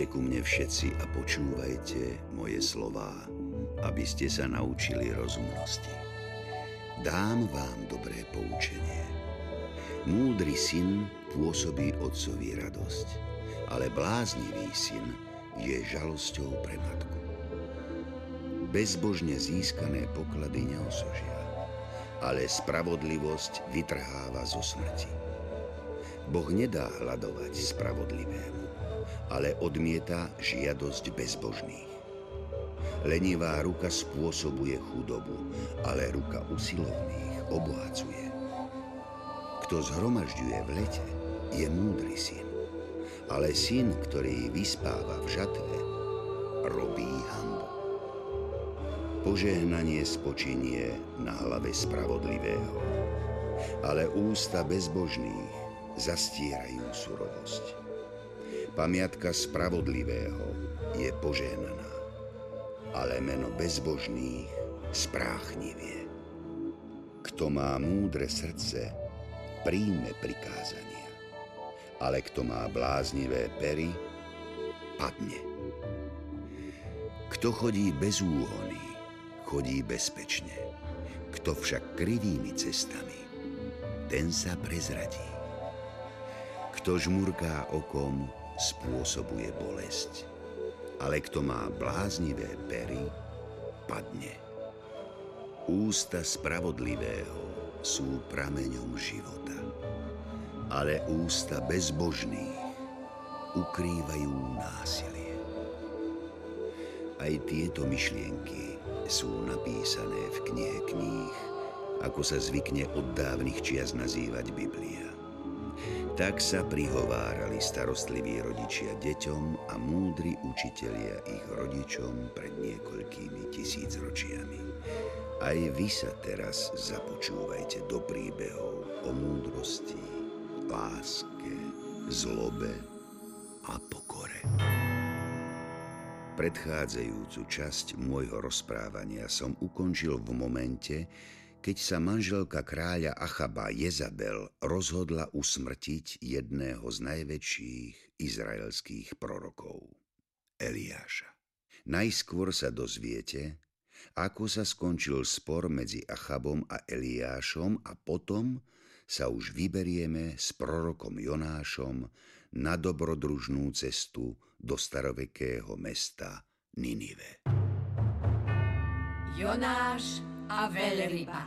Poďte ku mne všetci a počúvajte moje slová, aby ste sa naučili rozumnosti. Dám vám dobré poučenie. Múdry syn pôsobí otcovi radosť, ale bláznivý syn je žalosťou pre matku. Bezbožne získané poklady neosožia, ale spravodlivosť vytrháva zo smrti. Boh nedá hľadovať spravodlivému, ale odmieta žiadosť bezbožných. Lenivá ruka spôsobuje chudobu, ale ruka usilovných obohacuje. Kto zhromažďuje v lete, je múdry syn, ale syn, ktorý vyspáva v žatve, robí hambu. Požehnanie spočinie na hlave spravodlivého, ale ústa bezbožných zastierajú surovosť. Pamiatka spravodlivého je požehnaná, ale meno bezbožných spráchnivie. Kto má múdre srdce, príjme prikázania, ale kto má bláznivé pery, padne. Kto chodí bez úhony, chodí bezpečne. Kto však krivými cestami, ten sa prezradí. Kto žmurká okom, spôsobuje bolesť, ale kto má bláznivé pery, padne. Ústa spravodlivého sú prameňom života, ale ústa bezbožných ukrývajú násilie. Aj tieto myšlienky sú napísané v knihe kníh, ako sa zvykne od dávnych čias nazývať Biblia. Tak sa prihovárali starostliví rodičia deťom a múdri učitelia ich rodičom pred niekoľkými tisícročiami. Aj vy sa teraz započúvajte do príbehov o múdrosti, láske, zlobe a pokore. Predchádzajúcu časť môjho rozprávania som ukončil v momente, keď sa manželka kráľa Achaba Jezabel rozhodla usmrtiť jedného z najväčších izraelských prorokov, Eliáša. Najskôr sa dozviete, ako sa skončil spor medzi Achabom a Eliášom a potom sa už vyberieme s prorokom Jonášom na dobrodružnú cestu do starovekého mesta Ninive. Jonáš a veľryba.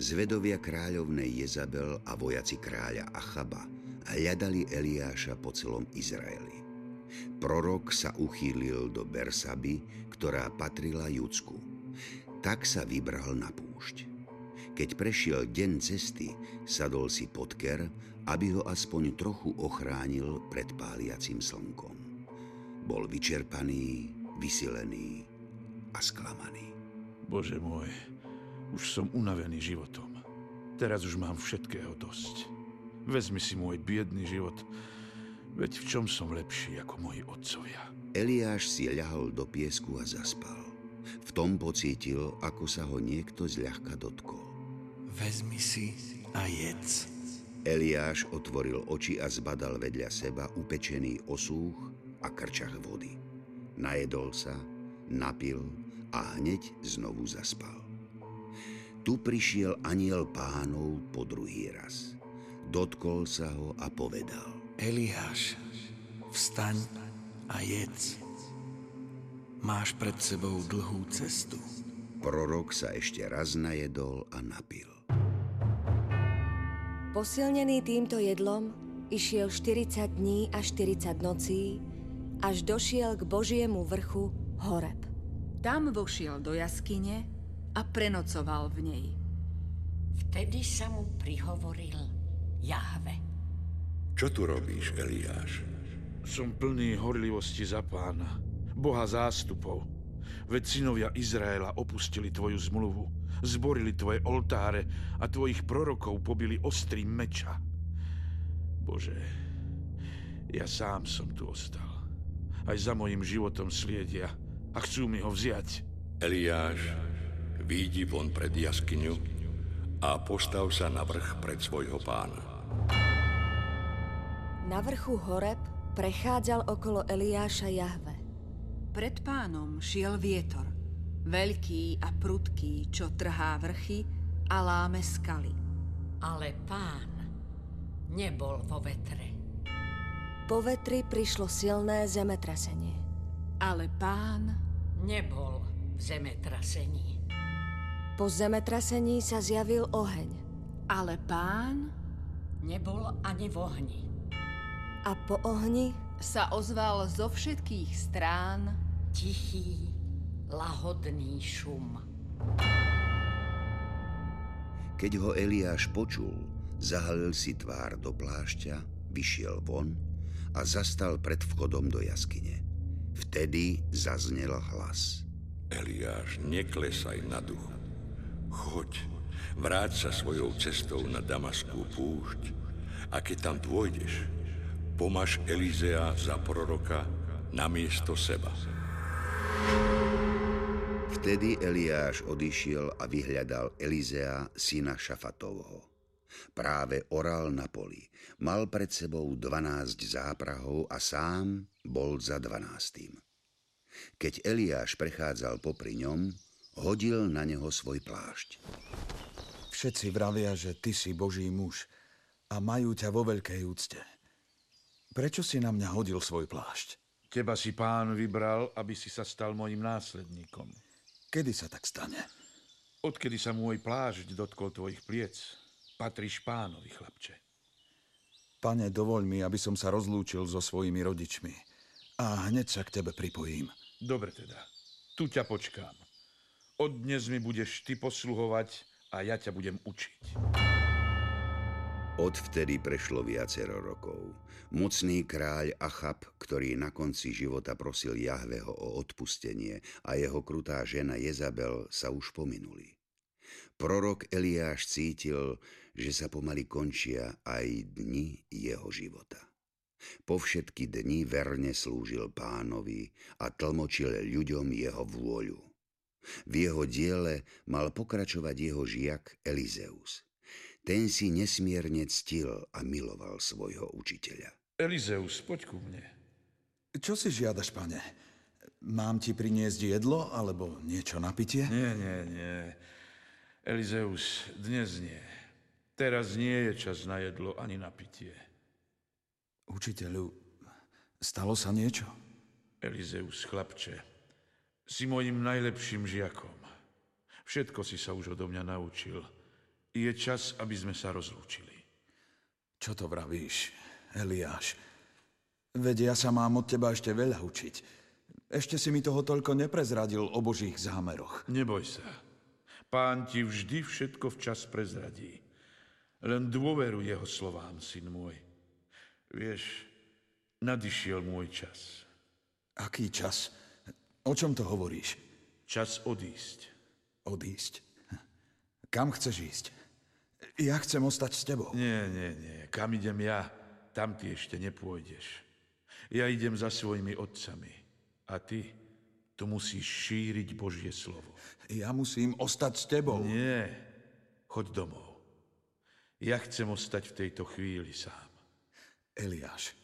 Zvedovia kráľovnej Jezabel a vojaci kráľa Achaba hľadali Eliáša po celom Izraeli. Prorok sa uchýlil do Bersaby, ktorá patrila Judsku. Tak sa vybral na púšť. Keď prešiel deň cesty, sadol si pod ker, aby ho aspoň trochu ochránil pred páliacim slnkom. Bol vyčerpaný, vysilený a sklamaný. Bože môj, už som unavený životom. Teraz už mám všetkého dosť. Vezmi si môj biedný život, veď v čom som lepší ako moji otcovia. Eliáš si ľahol do piesku a zaspal. V tom pocítil, ako sa ho niekto zľahka dotkol. Vezmi si a jedz. Eliáš otvoril oči a zbadal vedľa seba upečený osúch a krčach vody. Najedol sa, napil a hneď znovu zaspal. Tu prišiel aniel pánov po druhý raz. Dotkol sa ho a povedal. Eliáš, vstaň a jedz. Máš pred sebou dlhú cestu. Prorok sa ešte raz najedol a napil. Posilnený týmto jedlom išiel 40 dní a 40 nocí, až došiel k Božiemu vrchu Horeb. Tam vošiel do jaskyne a prenocoval v nej. Vtedy sa mu prihovoril Jahve. Čo tu robíš, Eliáš? Som plný horlivosti za pána, Boha zástupov. Veď synovia Izraela opustili tvoju zmluvu, zborili tvoje oltáre a tvojich prorokov pobili ostrým meča. Bože, ja sám som tu ostal. Aj za mojim životom sliedia – a chcú mi ho vziať. Eliáš, výjdi von pred jaskyňu a postav sa na vrch pred svojho pána. Na vrchu Horeb prechádzal okolo Eliáša Jahve. Pred pánom šiel vietor, veľký a prudký, čo trhá vrchy a láme skaly. Ale pán nebol vo vetre. Po vetri prišlo silné zemetrasenie. Ale pán Nebol v zemetrasení. Po zemetrasení sa zjavil oheň ale pán Nebol ani v ohni. a po ohni sa ozval zo všetkých strán Tichý, lahodný šum. Keď ho Eliáš počul, zahalil si tvár do plášťa, vyšiel von a zastal pred vchodom do jaskyne. Vtedy zaznel hlas. Eliáš, neklesaj na duch. Choď, vráť sa svojou cestou na Damaskú púšť a keď tam dôjdeš, pomaž Elizea za proroka na miesto seba. Vtedy Eliáš odišiel a vyhľadal Elizea, syna Šafatovho. Práve oral na poli. Mal pred sebou 12 záprahov a sám bol za dvanástým. Keď Eliáš prechádzal popri ňom, hodil na neho svoj plášť. Všetci vravia, že ty si Boží muž a majú ťa vo veľkej úcte. Prečo si na mňa hodil svoj plášť? Teba si pán vybral, aby si sa stal mojim následníkom. Kedy sa tak stane? Odkedy sa môj plášť dotkol tvojich pliec, patríš pánovi, chlapče. Pane, dovoľ mi, aby som sa rozlúčil so svojimi rodičmi a hneď sa k tebe pripojím. Dobre teda, tu ťa počkám. Od dnes mi budeš ty posluhovať a ja ťa budem učiť. Odvtedy prešlo viacero rokov. Mocný kráľ Achab, ktorý na konci života prosil Jahveho o odpustenie a jeho krutá žena Jezabel sa už pominuli. Prorok Eliáš cítil, že sa pomaly končia aj dni jeho života. Po všetky dni verne slúžil pánovi a tlmočil ľuďom jeho vôľu. V jeho diele mal pokračovať jeho žiak Elizeus. Ten si nesmierne ctil a miloval svojho učiteľa. Elizeus, poď ku mne. Čo si žiadaš, pane? Mám ti priniesť jedlo alebo niečo na pitie? Nie, nie, nie. Elizeus, dnes nie. Teraz nie je čas na jedlo ani na pitie. Učiteľu, stalo sa niečo? Elizeus, chlapče, si mojim najlepším žiakom. Všetko si sa už odo mňa naučil. Je čas, aby sme sa rozlúčili. Čo to vravíš, Eliáš? Veď ja sa mám od teba ešte veľa učiť. Ešte si mi toho toľko neprezradil o božích zámeroch. Neboj sa. Pán ti vždy všetko včas prezradí. Len dôveru jeho slovám, syn môj. Vieš, nadišiel môj čas. Aký čas? O čom to hovoríš? Čas odísť. Odísť? Kam chceš ísť? Ja chcem ostať s tebou. Nie, nie, nie. Kam idem ja, tam ty ešte nepôjdeš. Ja idem za svojimi otcami. A ty tu musíš šíriť Božie slovo. Ja musím ostať s tebou. Nie, choď domov. Ja chcem ostať v tejto chvíli sám. Eliáš,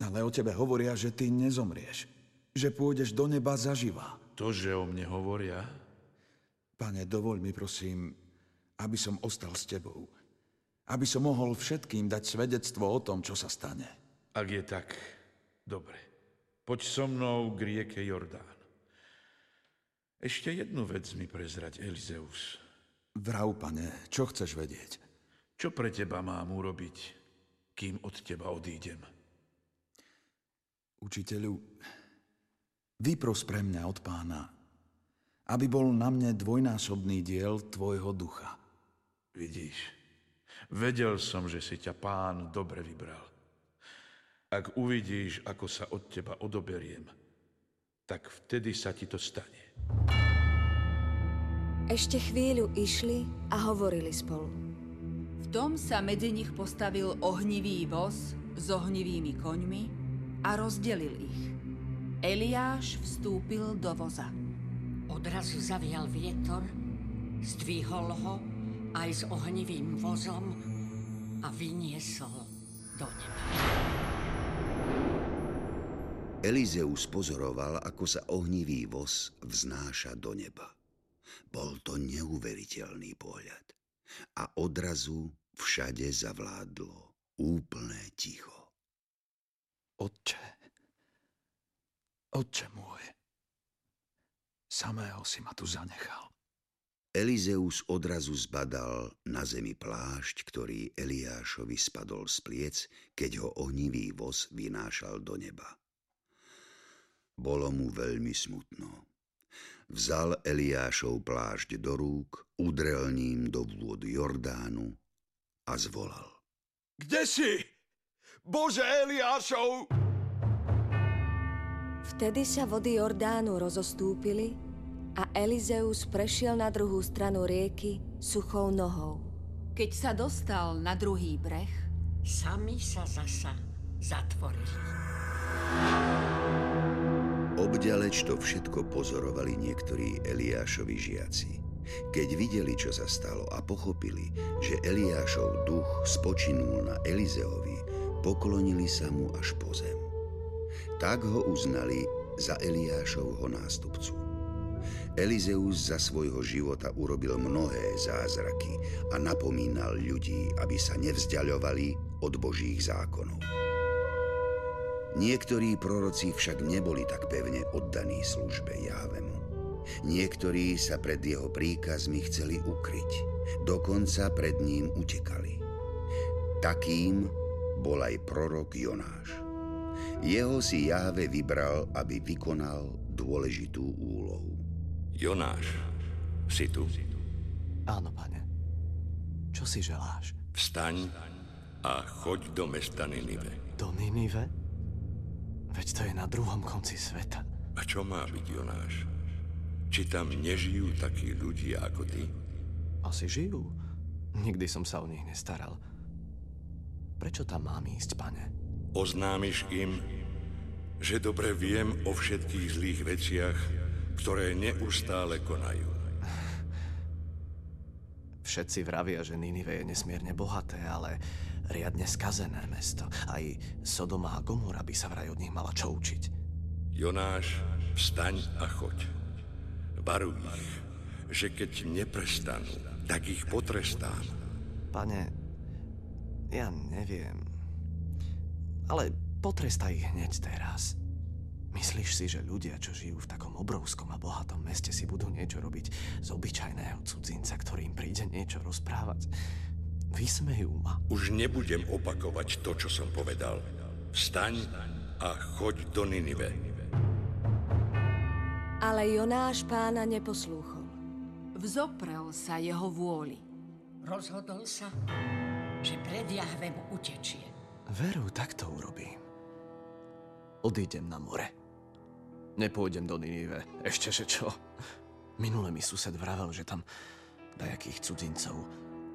ale o tebe hovoria, že ty nezomrieš. Že pôjdeš do neba zaživa. To, že o mne hovoria, Pane, dovoľ mi prosím, aby som ostal s tebou. Aby som mohol všetkým dať svedectvo o tom, čo sa stane. ak je tak, dobre. Poď so mnou k rieke Jordán. Ešte jednu vec mi prezrať, Elizeus. Vrav, pane, čo chceš vedieť? Čo pre teba mám urobiť, kým od teba odídem? Učiteľu, vypros pre mňa od pána, aby bol na mne dvojnásobný diel tvojho ducha. Vidíš, vedel som, že si ťa pán dobre vybral. Ak uvidíš, ako sa od teba odoberiem, tak vtedy sa ti to stane. Ešte chvíľu išli a hovorili spolu. V tom sa medzi nich postavil ohnivý voz s ohnivými koňmi a rozdelil ich. Eliáš vstúpil do voza. Odrazu zavial vietor, zdvihol ho aj s ohnivým vozom a vyniesol do neba. Elizeus pozoroval, ako sa ohnivý voz vznáša do neba. Bol to neuveriteľný pohľad. A odrazu všade zavládlo úplné ticho. Otče, otče môj, samého si ma tu zanechal. Elizeus odrazu zbadal na zemi plášť, ktorý Eliášovi spadol z pliec, keď ho ohnivý voz vynášal do neba. Bolo mu veľmi smutno. Vzal Eliášov plášť do rúk, udrel ním do vôd Jordánu a zvolal. Kde si? Bože Eliášov! Vtedy sa vody Jordánu rozostúpili a Elizeus prešiel na druhú stranu rieky suchou nohou. Keď sa dostal na druhý breh, sami sa zasa zatvorili. Obďaleč to všetko pozorovali niektorí Eliášovi žiaci. Keď videli, čo sa stalo a pochopili, že Eliášov duch spočinul na Elizeovi, poklonili sa mu až po zem. Tak ho uznali za Eliášovho nástupcu. Elizeus za svojho života urobil mnohé zázraky a napomínal ľudí, aby sa nevzdialovali od Božích zákonov. Niektorí proroci však neboli tak pevne oddaní službe Jávemu. Niektorí sa pred jeho príkazmi chceli ukryť, dokonca pred ním utekali. Takým bol aj prorok Jonáš. Jeho si Jáve vybral, aby vykonal dôležitú úlohu. Jonáš, si tu? Áno, pane. Čo si želáš? Vstaň a choď do mesta Ninive. Do Ninive? Veď to je na druhom konci sveta. A čo má byť, Jonáš? Či tam nežijú takí ľudia ako ty? Asi žijú. Nikdy som sa o nich nestaral. Prečo tam mám ísť, pane? Oznámiš im, že dobre viem o všetkých zlých veciach, ktoré neustále konajú. Všetci vravia, že Ninive je nesmierne bohaté, ale riadne skazené mesto. Aj Sodoma a Gomora by sa vraj od nich mala čo učiť. Jonáš, vstaň a choď. Varuj ich, že keď neprestanú, tak ich potrestám. Pane, ja neviem. Ale potrestaj ich hneď teraz. Myslíš si, že ľudia, čo žijú v takom obrovskom a bohatom meste, si budú niečo robiť z obyčajného cudzinca, ktorý im príde niečo rozprávať? Vysmejú ma. Už nebudem opakovať to, čo som povedal. Vstaň a choď do Ninive. Ale Jonáš pána neposlúchol. Vzoprel sa jeho vôli. Rozhodol sa, že pred Jahvem utečie. Veru, tak to urobím. Odídem na more. Nepôjdem do Ninive. Ešte že čo? Minule mi sused vravel, že tam dajakých cudzincov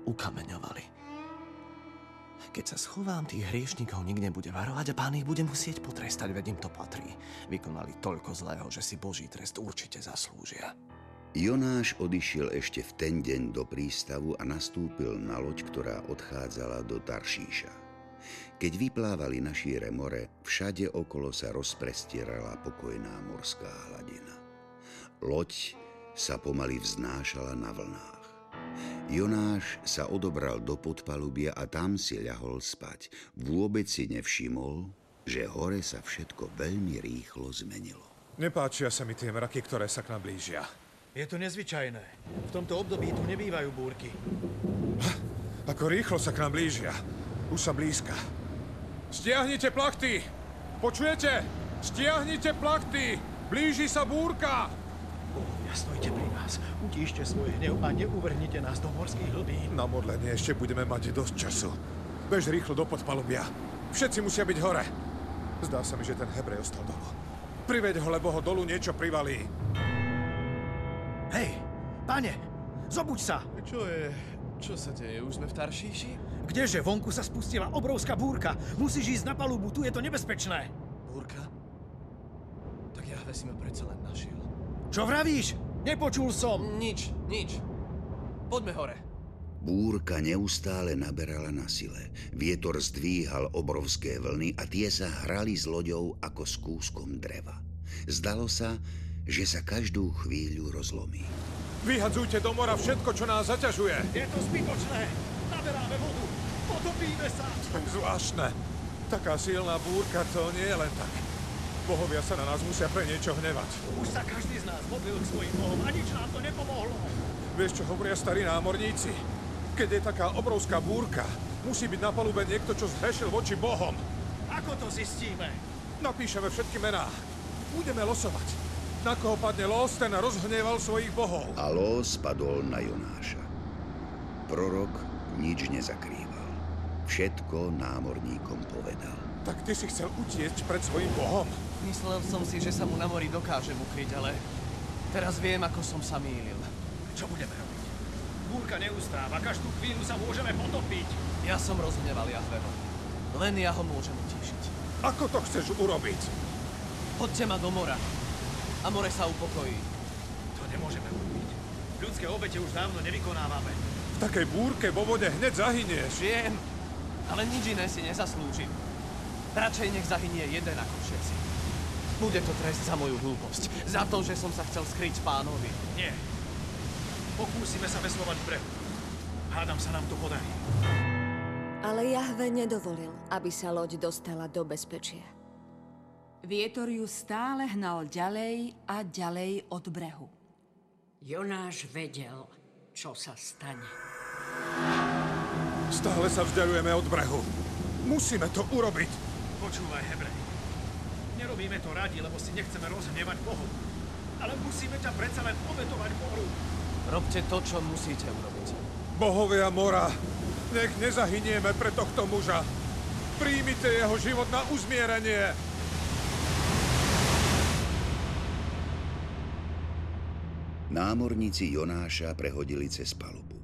ukameňovali. Keď sa schovám, tých hriešnikov nikde bude varovať a pán ich bude musieť potrestať, veď im to patrí. Vykonali toľko zlého, že si Boží trest určite zaslúžia. Jonáš odišiel ešte v ten deň do prístavu a nastúpil na loď, ktorá odchádzala do Taršíša. Keď vyplávali na šíre more, všade okolo sa rozprestierala pokojná morská hladina. Loď sa pomaly vznášala na vlnách. Jonáš sa odobral do podpalubia a tam si ľahol spať. Vôbec si nevšimol, že hore sa všetko veľmi rýchlo zmenilo. Nepáčia sa mi tie mraky, ktoré sa k nám blížia. Je to nezvyčajné. V tomto období tu nebývajú búrky. Ako rýchlo sa k nám blížia. Už sa blízka. Stiahnite plachty! Počujete? Stiahnite plachty! Blíži sa búrka! Bohovia, stojte pri nás. Utíšte svoj hnev a neuvrhnite nás do morských hlbí. Na modlenie ešte budeme mať dosť času. Bež rýchlo do podpalubia. Všetci musia byť hore. Zdá sa mi, že ten Hebrej ostal dolu. Priveď ho, lebo ho dolu niečo privalí. Hej, pane, zobuď sa! Čo je... Čo sa deje? Už sme v Taršíši? Kdeže, vonku sa spustila obrovská búrka. Musíš ísť na palubu, tu je to nebezpečné. Búrka? Tak Jahve si ma predsa len našiel. Čo vravíš? Nepočul som. Nič, nič. Poďme hore. Búrka neustále naberala na sile. Vietor zdvíhal obrovské vlny a tie sa hrali s loďou ako s kúskom dreva. Zdalo sa, že sa každú chvíľu rozlomí. Vyhadzujte do mora všetko, čo nás zaťažuje. Je to zbytočné. Naberáme vodu. Potopíme sa. To je zvláštne. Taká silná búrka to nie je len tak. Bohovia sa na nás musia pre niečo hnevať. Už sa každý z nás modlil k svojim bohom a nič nám to nepomohlo. Vieš, čo hovoria starí námorníci? Keď je taká obrovská búrka, musí byť na palube niekto, čo zhrešil voči bohom. Ako to zistíme? Napíšeme všetky mená. Budeme losovať. Na koho padne los, ten rozhneval svojich bohov. A los padol na Jonáša. Prorok nič nezakrýval. Všetko námorníkom povedal. Tak ty si chcel utiecť pred svojim bohom? Myslel som si, že sa mu na mori dokážem ukryť, ale teraz viem, ako som sa mýlil. Čo budeme robiť? Búrka neustáva, každú chvíľu sa môžeme potopiť. Ja som rozhneval Jahveho. Len ja ho môžem utíšiť. Ako to chceš urobiť? Hoďte ma do mora. A more sa upokojí. To nemôžeme urobiť. Ľudské obete už dávno nevykonávame. V takej búrke vo vode hneď zahynieš. Viem, ale nič iné si nezaslúžim. Radšej nech zahynie jeden ako všetci. Bude to trest za moju hlúposť. Za to, že som sa chcel skryť pánovi. Nie. Pokúsime sa veslovať brehu. Hádam sa nám to podarí. Ale Jahve nedovolil, aby sa loď dostala do bezpečia. Vietor ju stále hnal ďalej a ďalej od brehu. Jonáš vedel, čo sa stane. Stále sa vzdialujeme od brehu. Musíme to urobiť. Počúvaj, Hebrej. Nerobíme to radi, lebo si nechceme rozhnevať Bohu. Ale musíme ťa predsa len obetovať Bohu. Robte to, čo musíte urobiť. Bohovia mora, nech nezahynieme pre tohto muža. Príjmite jeho život na uzmierenie. Námorníci Jonáša prehodili cez palubu.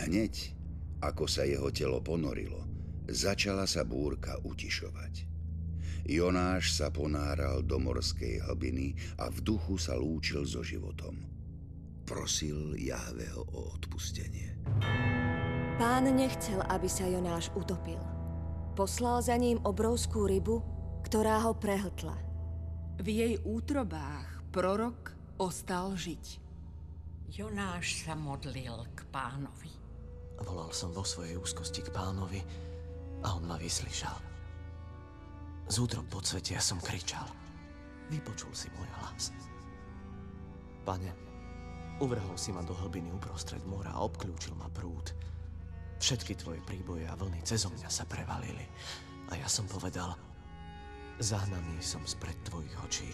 Hneď, ako sa jeho telo ponorilo, začala sa búrka utišovať. Jonáš sa ponáral do morskej hlbiny a v duchu sa lúčil so životom. Prosil Jahveho o odpustenie. Pán nechcel, aby sa Jonáš utopil. Poslal za ním obrovskú rybu, ktorá ho prehltla. V jej útrobách prorok ostal žiť. Jonáš sa modlil k pánovi. Volal som vo svojej úzkosti k pánovi a on ma vyslyšal. Z útrob podsvetia som kričal. Vypočul si môj hlas. Pane, uvrhol si ma do hlbiny uprostred mora a obklúčil ma prúd. Všetky tvoje príboje a vlny cezo mňa sa prevalili. A ja som povedal, zahnaný som spred tvojich očí.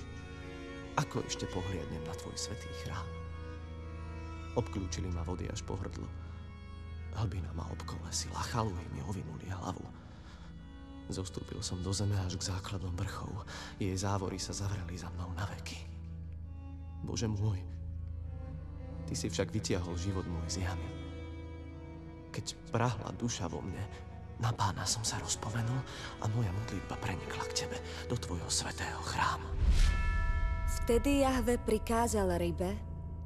Ako ešte pohliadnem na tvoj svetý chrám? Obklúčili ma vody až po hrdlo. Hlbina ma obkolesila, chaluji mi ovinuli hlavu. Zostúpil som do zeme až k základom vrchov. Jej závory sa zavreli za mnou na veky. Bože môj, ty si však vytiahol život môj z jamy. Keď prahla duša vo mne, na pána som sa rozpomenul a moja modlitba prenikla k tebe do tvojho svetého chrámu. Vtedy Jahve prikázal rybe,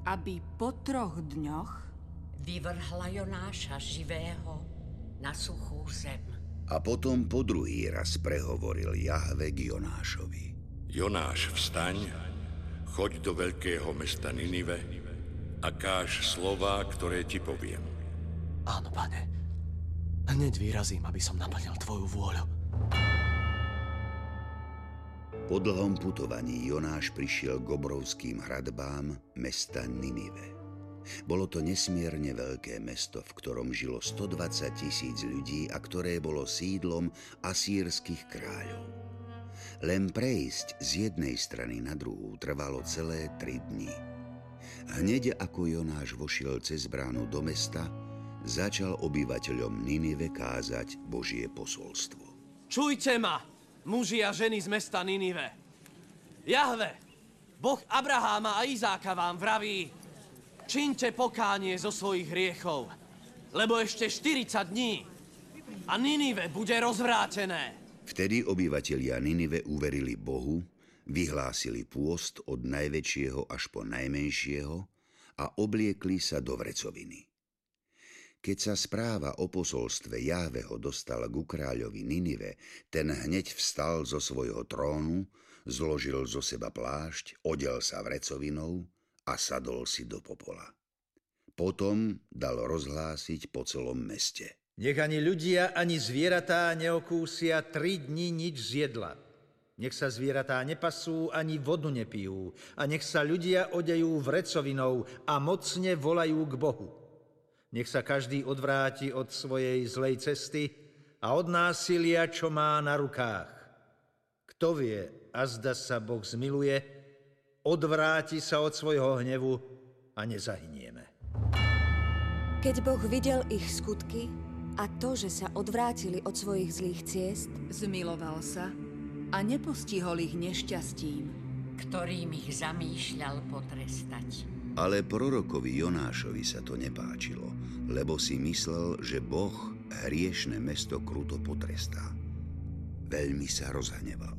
aby po troch dňoch vyvrhla Jonáša živého na suchú zem. A potom po druhý raz prehovoril Jahve k Jonášovi. Jonáš, vstaň, choď do veľkého mesta Ninive a káž slova, ktoré ti poviem. Áno, pane. Hneď vyrazím, aby som naplnil tvoju vôľu. Po dlhom putovaní Jonáš prišiel k obrovským hradbám mesta Ninive. Bolo to nesmierne veľké mesto, v ktorom žilo 120 tisíc ľudí a ktoré bolo sídlom asýrskych kráľov. Len prejsť z jednej strany na druhú trvalo celé tri dni. Hneď ako Jonáš vošiel cez bránu do mesta, začal obyvateľom Ninive kázať Božie posolstvo. Čujte ma, muži a ženy z mesta Ninive. Jahve, Boh Abraháma a Izáka vám vraví, Činte pokánie zo svojich hriechov, lebo ešte 40 dní a Ninive bude rozvrátené. Vtedy obyvatelia Ninive uverili Bohu, vyhlásili pôst od najväčšieho až po najmenšieho a obliekli sa do vrecoviny. Keď sa správa o posolstve Jáveho dostala ku kráľovi Ninive, ten hneď vstal zo svojho trónu, zložil zo seba plášť, odel sa vrecovinou a sadol si do popola. Potom dal rozhlásiť po celom meste. Nech ani ľudia, ani zvieratá neokúsia tri dni nič z jedla. Nech sa zvieratá nepasú, ani vodu nepijú. A nech sa ľudia odejú vrecovinou a mocne volajú k Bohu. Nech sa každý odvráti od svojej zlej cesty a od násilia, čo má na rukách. Kto vie, a zda sa Boh zmiluje, odvráti sa od svojho hnevu a nezahynieme. Keď Boh videl ich skutky, a to, že sa odvrátili od svojich zlých ciest, zmiloval sa a nepostihol ich nešťastím, ktorým ich zamýšľal potrestať. Ale prorokovi Jonášovi sa to nepáčilo, lebo si myslel, že Boh hriešne mesto kruto potrestá. Veľmi sa rozhneval.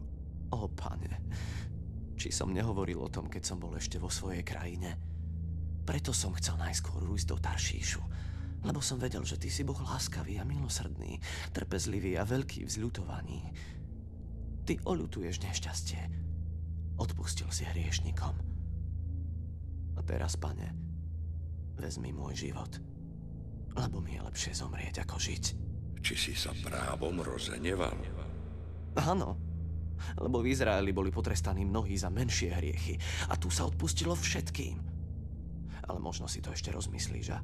O, pane, či som nehovoril o tom, keď som bol ešte vo svojej krajine. Preto som chcel najskôr ujsť do Taršíšu, lebo som vedel, že ty si Boh láskavý a milosrdný, trpezlivý a veľký v zľutovaní. Ty oľutuješ nešťastie. Odpustil si hriešnikom. A teraz, pane, vezmi môj život, lebo mi je lepšie zomrieť, ako žiť. Či si sa právom rozhneval? Áno, lebo v Izraeli boli potrestaní mnohí za menšie hriechy a tu sa odpustilo všetkým. Ale možno si to ešte rozmyslíš a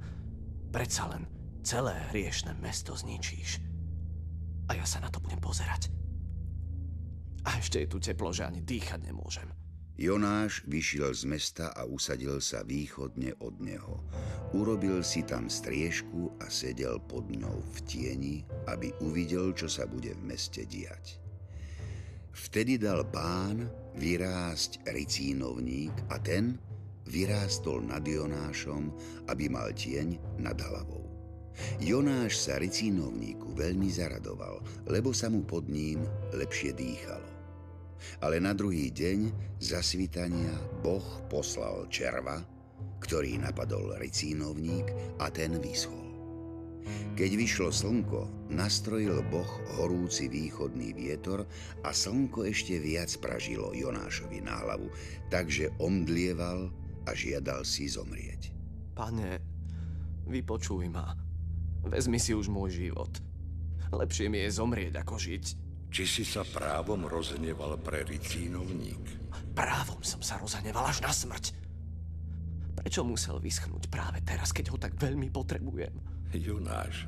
Predsa len celé hriešne mesto zničíš. A ja sa na to budem pozerať. A ešte je tu teplo, že ani dýchať nemôžem. Jonáš vyšiel z mesta a usadil sa východne od neho. Urobil si tam striežku a sedel pod ňou v tieni, aby uvidel, čo sa bude v meste diať. Vtedy dal pán vyrásť ricínovník a ten vyrástol nad Jonášom, aby mal tieň nad hlavou. Jonáš sa ricínovníku veľmi zaradoval, lebo sa mu pod ním lepšie dýchalo. Ale na druhý deň zasvitania Boh poslal červa, ktorý napadol ricínovník a ten vyschol. Keď vyšlo slnko, nastrojil Boh horúci východný vietor a slnko ešte viac pražilo Jonášovi na hlavu, takže omdlieval a žiadal si zomrieť. Pane, vypočuj ma. Vezmi si už môj život. Lepšie mi je zomrieť, ako žiť. Či si sa právom rozhneval pre ricínovník? Právom som sa rozhneval až na smrť. Prečo musel vyschnúť práve teraz, keď ho tak veľmi potrebujem? Jonáš,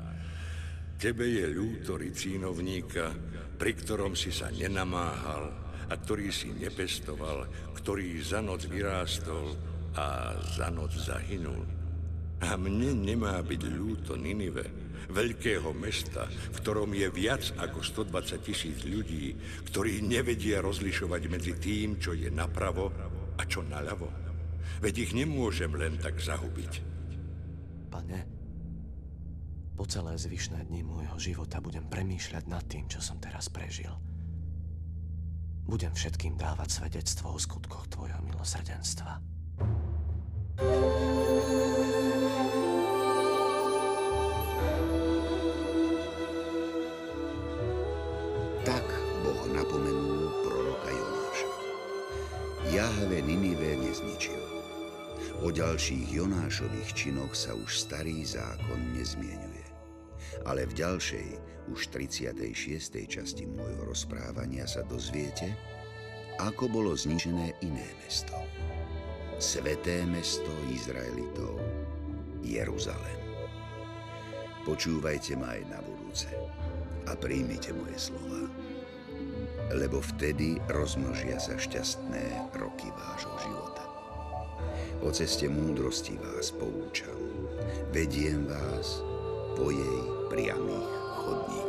tebe je ľúto ricínovníka, pri ktorom si sa nenamáhal a ktorý si nepestoval, ktorý za noc vyrástol a za noc zahynul. A mne nemá byť ľúto Ninive, veľkého mesta, v ktorom je viac ako 120 tisíc ľudí, ktorí nevedia rozlišovať medzi tým, čo je napravo a čo naľavo. Veď ich nemôžem len tak zahubiť. Pane, po celé zvyšné dni môjho života budem premýšľať nad tým, čo som teraz prežil. Budem všetkým dávať svedectvo o skutkoch Tvojho milosrdenstva. Tak Boh napomenul proroka Jonáša. Jahve Ninive nezničil. O ďalších Jonášových činoch sa už starý zákon nezmienuje. Ale v ďalšej, už 36. časti môjho rozprávania sa dozviete, ako bolo zničené iné mesto sveté mesto Izraelitov, Jeruzalem. Počúvajte ma aj na budúce a príjmite moje slova, lebo vtedy rozmnožia sa šťastné roky vášho života. O ceste múdrosti vás poučam, vediem vás po jej priamých chodníkoch.